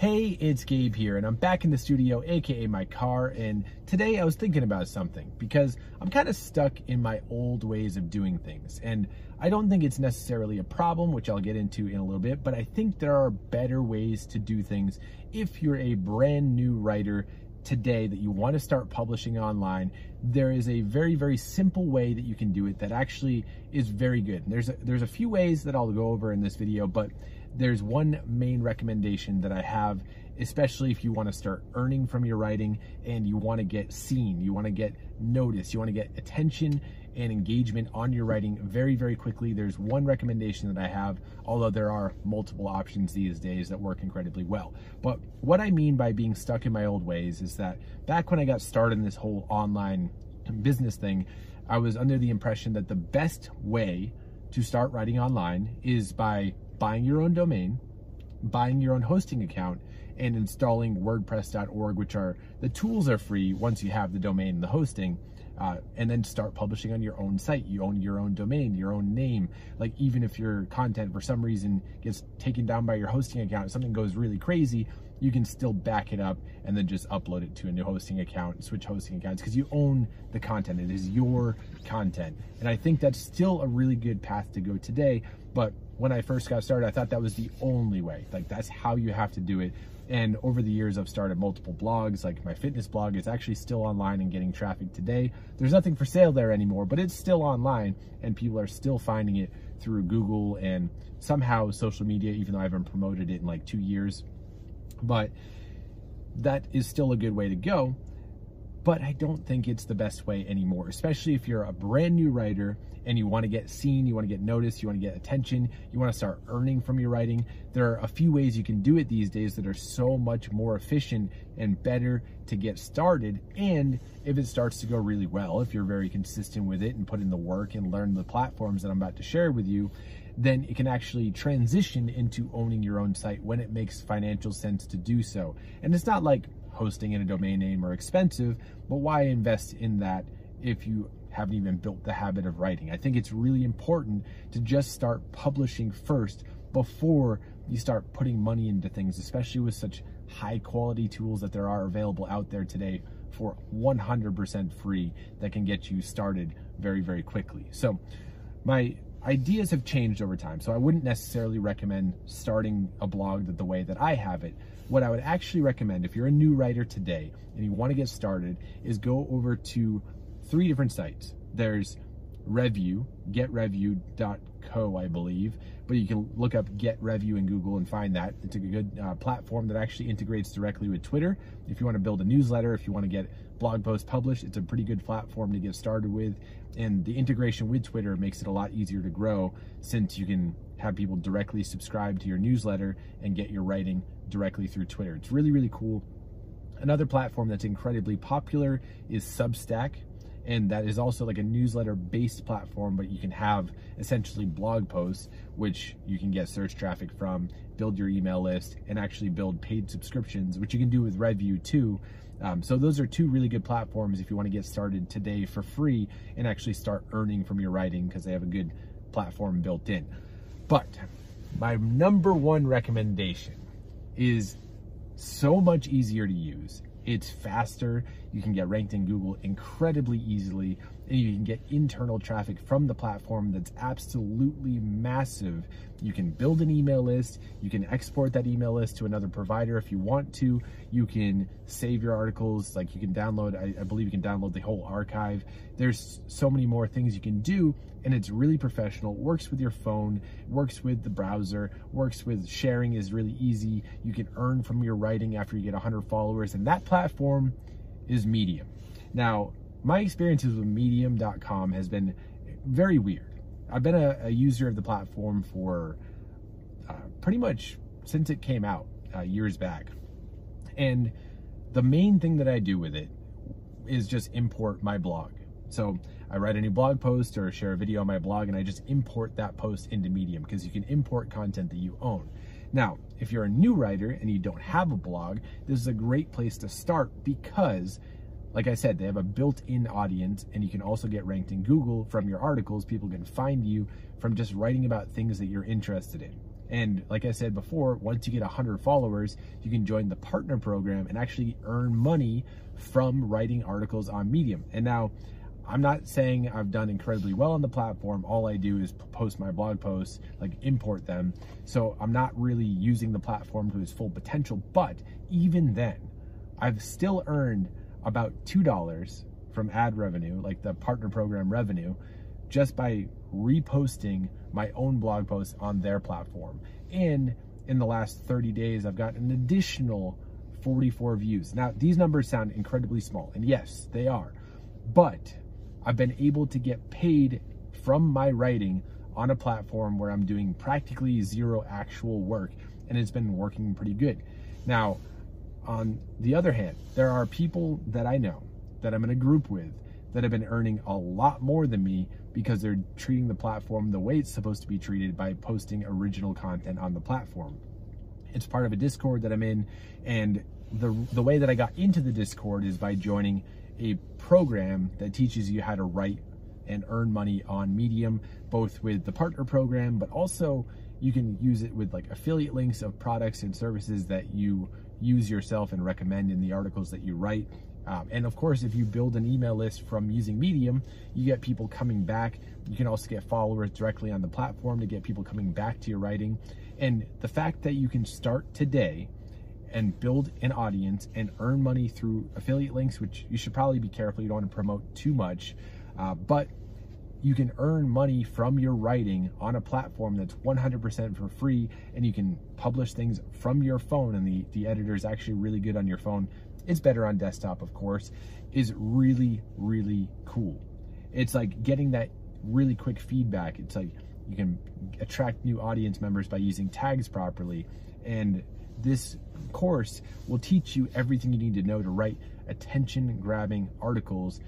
Hey, it's Gabe here, and I'm back in the studio, aka my car, and today I was thinking about something because I'm kind of stuck in my old ways of doing things, and I don't think it's necessarily a problem, which I'll get into in a little bit, but I think there are better ways to do things if you're a brand new writer today that you want to start publishing online, there is a very, very simple way that you can do it that actually is very good. And there's a, there's a few ways that I'll go over in this video, but there's one main recommendation that I have, especially if you want to start earning from your writing and you want to get seen, you want to get noticed, you want to get attention and engagement on your writing very, very quickly. There's one recommendation that I have, although there are multiple options these days that work incredibly well. But what I mean by being stuck in my old ways is that back when I got started in this whole online business thing, I was under the impression that the best way to start writing online is by buying your own domain, buying your own hosting account, and installing WordPress.org, which are the tools are free once you have the domain and the hosting. Uh, and then start publishing on your own site. You own your own domain, your own name. Like even if your content for some reason gets taken down by your hosting account, something goes really crazy, you can still back it up and then just upload it to a new hosting account, switch hosting accounts because you own the content. It is your content. And I think that's still a really good path to go today. But when I first got started, I thought that was the only way. Like that's how you have to do it. And over the years, I've started multiple blogs, like my fitness blog is actually still online and getting traffic today. There's nothing for sale there anymore, but it's still online and people are still finding it through Google and somehow social media, even though I haven't promoted it in like two years. But that is still a good way to go but I don't think it's the best way anymore, especially if you're a brand new writer and you want to get seen, you want to get noticed, you want to get attention, you want to start earning from your writing. There are a few ways you can do it these days that are so much more efficient and better to get started. And if it starts to go really well, if you're very consistent with it and put in the work and learn the platforms that I'm about to share with you, then it can actually transition into owning your own site when it makes financial sense to do so. And it's not like hosting and a domain name are expensive, but why invest in that if you haven't even built the habit of writing? I think it's really important to just start publishing first before you start putting money into things, especially with such high quality tools that there are available out there today for 100% free that can get you started very, very quickly. So my ideas have changed over time. So I wouldn't necessarily recommend starting a blog the, way that I have it. What I would actually recommend if you're a new writer today and you want to get started is go over to three different sites. There's Revue, getrevue.co, I believe, but you can look up Get Revue in Google and find that. It's a good uh, platform that actually integrates directly with Twitter. If you want to build a newsletter, if you want to get blog posts published, it's a pretty good platform to get started with. And the integration with Twitter makes it a lot easier to grow since you can have people directly subscribe to your newsletter and get your writing directly through Twitter. It's really, really cool. Another platform that's incredibly popular is Substack and that is also like a newsletter based platform but you can have essentially blog posts which you can get search traffic from build your email list and actually build paid subscriptions which you can do with revue too. Um, so those are two really good platforms if you want to get started today for free and actually start earning from your writing because they have a good platform built in. But my number one recommendation is so much easier to use it's faster. You can get ranked in Google incredibly easily, you can get internal traffic from the platform that's absolutely massive. You can build an email list. You can export that email list to another provider if you want to. You can save your articles. Like you can download, I, I believe you can download the whole archive. There's so many more things you can do, and it's really professional. Works with your phone, works with the browser, works with sharing is really easy. You can earn from your writing after you get 100 followers, and that platform is Medium. Now, my experiences with medium.com has been very weird. I've been a, a user of the platform for uh, pretty much since it came out uh, years back. And the main thing that I do with it is just import my blog. So I write a new blog post or share a video on my blog and I just import that post into Medium because you can import content that you own. Now, if you're a new writer and you don't have a blog, this is a great place to start because like I said, they have a built-in audience and you can also get ranked in Google from your articles. People can find you from just writing about things that you're interested in. And like I said before, once you get 100 followers, you can join the partner program and actually earn money from writing articles on Medium. And now, I'm not saying I've done incredibly well on the platform. All I do is post my blog posts, like import them. So I'm not really using the platform to its full potential. But even then, I've still earned about $2 from ad revenue, like the partner program revenue, just by reposting my own blog posts on their platform. And in the last 30 days, I've got an additional 44 views. Now, these numbers sound incredibly small, and yes, they are. But I've been able to get paid from my writing on a platform where I'm doing practically zero actual work, and it's been working pretty good. Now, on the other hand, there are people that I know that I'm in a group with that have been earning a lot more than me because they're treating the platform the way it's supposed to be treated by posting original content on the platform. It's part of a Discord that I'm in, and the the way that I got into the Discord is by joining a program that teaches you how to write and earn money on Medium, both with the partner program, but also you can use it with like affiliate links of products and services that you use yourself and recommend in the articles that you write. Um, and of course, if you build an email list from using Medium, you get people coming back. You can also get followers directly on the platform to get people coming back to your writing. And the fact that you can start today and build an audience and earn money through affiliate links, which you should probably be careful. You don't want to promote too much, uh, but you can earn money from your writing on a platform that's 100% for free and you can publish things from your phone and the, the editor is actually really good on your phone. It's better on desktop, of course, is really, really cool. It's like getting that really quick feedback. It's like you can attract new audience members by using tags properly. And this course will teach you everything you need to know to write attention grabbing articles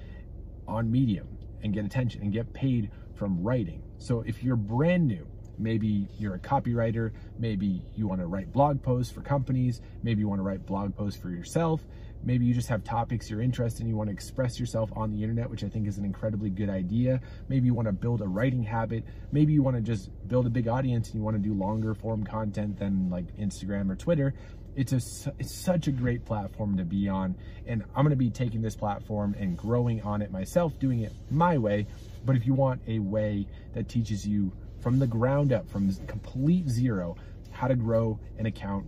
on Medium and get attention and get paid from writing. So if you're brand new, maybe you're a copywriter, maybe you want to write blog posts for companies, maybe you want to write blog posts for yourself, maybe you just have topics you're interested in, you want to express yourself on the internet, which I think is an incredibly good idea. Maybe you want to build a writing habit, maybe you want to just build a big audience and you want to do longer form content than like Instagram or Twitter it's a it's such a great platform to be on and i'm going to be taking this platform and growing on it myself doing it my way. But if you want a way that teaches you from the ground up from complete zero how to grow an account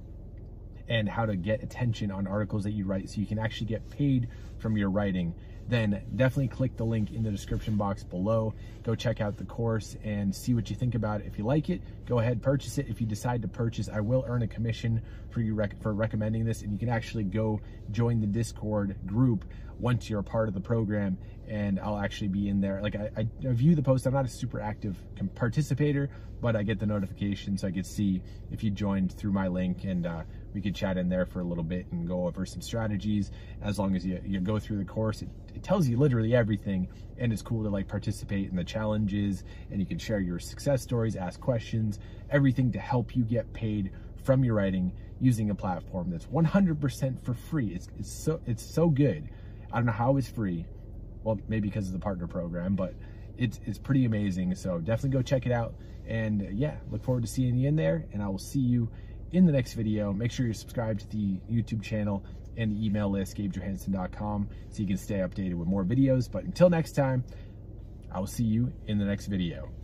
and how to get attention on articles that you write so you can actually get paid from your writing then definitely click the link in the description box below. Go check out the course and see what you think about it. If you like it, go ahead, purchase it. If you decide to purchase, I will earn a commission for you rec for recommending this, and you can actually go join the Discord group once you're a part of the program, and I'll actually be in there. Like I, I view the post. I'm not a super active participator, but I get the notification so I could see if you joined through my link and uh, we could chat in there for a little bit and go over some strategies. As long as you, you go through the course, it, it tells you literally everything and it's cool to like participate in the challenges and you can share your success stories, ask questions, everything to help you get paid from your writing using a platform that's 100% for free. It's, it's so it's so good. I don't know how it's free. Well, maybe because of the partner program, but it's, it's pretty amazing. So definitely go check it out. And yeah, look forward to seeing you in there and I will see you in the next video. Make sure you're subscribed to the YouTube channel and the email list, gabejohansson.com, so you can stay updated with more videos. But until next time, I will see you in the next video.